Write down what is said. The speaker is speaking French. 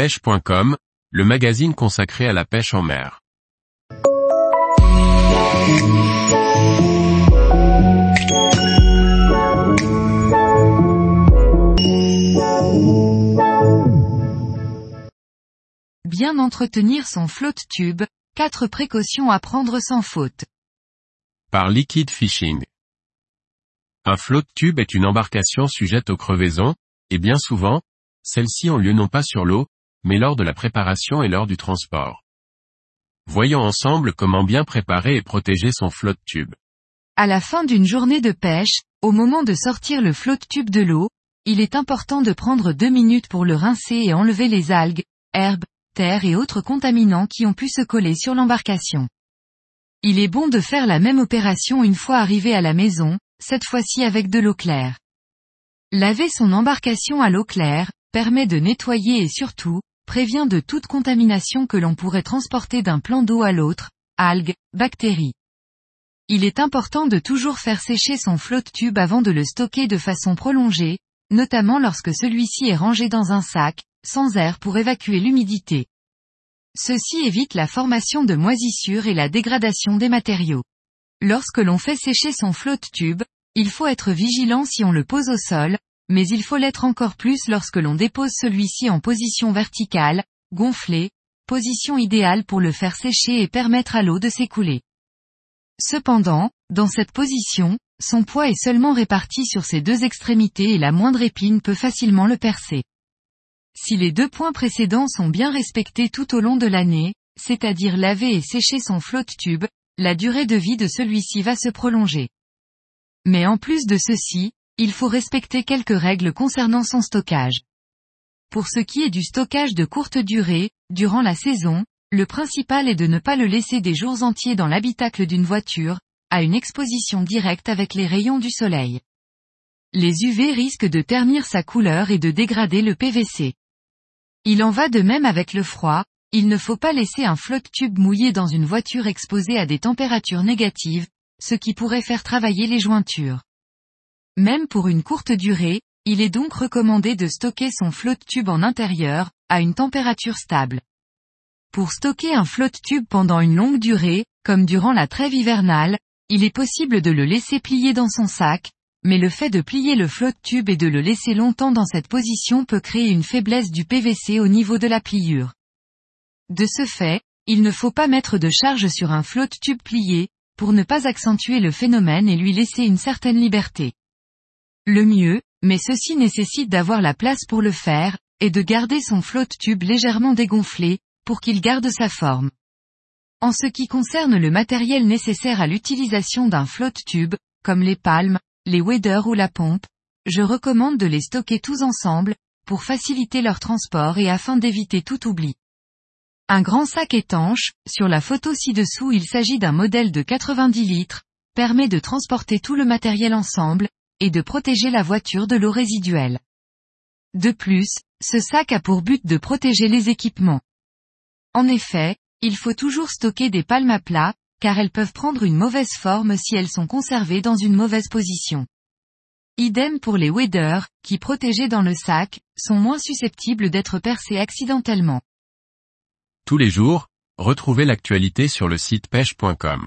pêche.com, le magazine consacré à la pêche en mer. Bien entretenir son flotte tube, quatre précautions à prendre sans faute. Par Liquid Fishing. Un flotte tube est une embarcation sujette aux crevaisons, et bien souvent, celles-ci ont lieu non pas sur l'eau, mais lors de la préparation et lors du transport. Voyons ensemble comment bien préparer et protéger son flotte tube. À la fin d'une journée de pêche, au moment de sortir le flotte tube de l'eau, il est important de prendre deux minutes pour le rincer et enlever les algues, herbes, terre et autres contaminants qui ont pu se coller sur l'embarcation. Il est bon de faire la même opération une fois arrivé à la maison, cette fois-ci avec de l'eau claire. Laver son embarcation à l'eau claire, permet de nettoyer et surtout, prévient de toute contamination que l'on pourrait transporter d'un plan d'eau à l'autre, algues, bactéries. Il est important de toujours faire sécher son flotte tube avant de le stocker de façon prolongée, notamment lorsque celui-ci est rangé dans un sac, sans air pour évacuer l'humidité. Ceci évite la formation de moisissures et la dégradation des matériaux. Lorsque l'on fait sécher son flotte tube, il faut être vigilant si on le pose au sol, mais il faut l'être encore plus lorsque l'on dépose celui-ci en position verticale, gonflé, position idéale pour le faire sécher et permettre à l'eau de s'écouler. Cependant, dans cette position, son poids est seulement réparti sur ses deux extrémités et la moindre épine peut facilement le percer. Si les deux points précédents sont bien respectés tout au long de l'année, c'est-à-dire laver et sécher son flotte tube, la durée de vie de celui-ci va se prolonger. Mais en plus de ceci, il faut respecter quelques règles concernant son stockage. Pour ce qui est du stockage de courte durée, durant la saison, le principal est de ne pas le laisser des jours entiers dans l'habitacle d'une voiture, à une exposition directe avec les rayons du soleil. Les UV risquent de ternir sa couleur et de dégrader le PVC. Il en va de même avec le froid, il ne faut pas laisser un flotte tube mouillé dans une voiture exposée à des températures négatives, ce qui pourrait faire travailler les jointures. Même pour une courte durée, il est donc recommandé de stocker son flotte tube en intérieur, à une température stable. Pour stocker un flotte tube pendant une longue durée, comme durant la trêve hivernale, il est possible de le laisser plier dans son sac, mais le fait de plier le flotte tube et de le laisser longtemps dans cette position peut créer une faiblesse du PVC au niveau de la pliure. De ce fait, il ne faut pas mettre de charge sur un flotte tube plié, pour ne pas accentuer le phénomène et lui laisser une certaine liberté. Le mieux, mais ceci nécessite d'avoir la place pour le faire, est de garder son flotte tube légèrement dégonflé, pour qu'il garde sa forme. En ce qui concerne le matériel nécessaire à l'utilisation d'un flotte tube, comme les palmes, les waders ou la pompe, je recommande de les stocker tous ensemble, pour faciliter leur transport et afin d'éviter tout oubli. Un grand sac étanche, sur la photo ci-dessous il s'agit d'un modèle de 90 litres, permet de transporter tout le matériel ensemble, et de protéger la voiture de l'eau résiduelle. De plus, ce sac a pour but de protéger les équipements. En effet, il faut toujours stocker des palmes à plat, car elles peuvent prendre une mauvaise forme si elles sont conservées dans une mauvaise position. Idem pour les waders, qui protégés dans le sac, sont moins susceptibles d'être percés accidentellement. Tous les jours, retrouvez l'actualité sur le site pêche.com.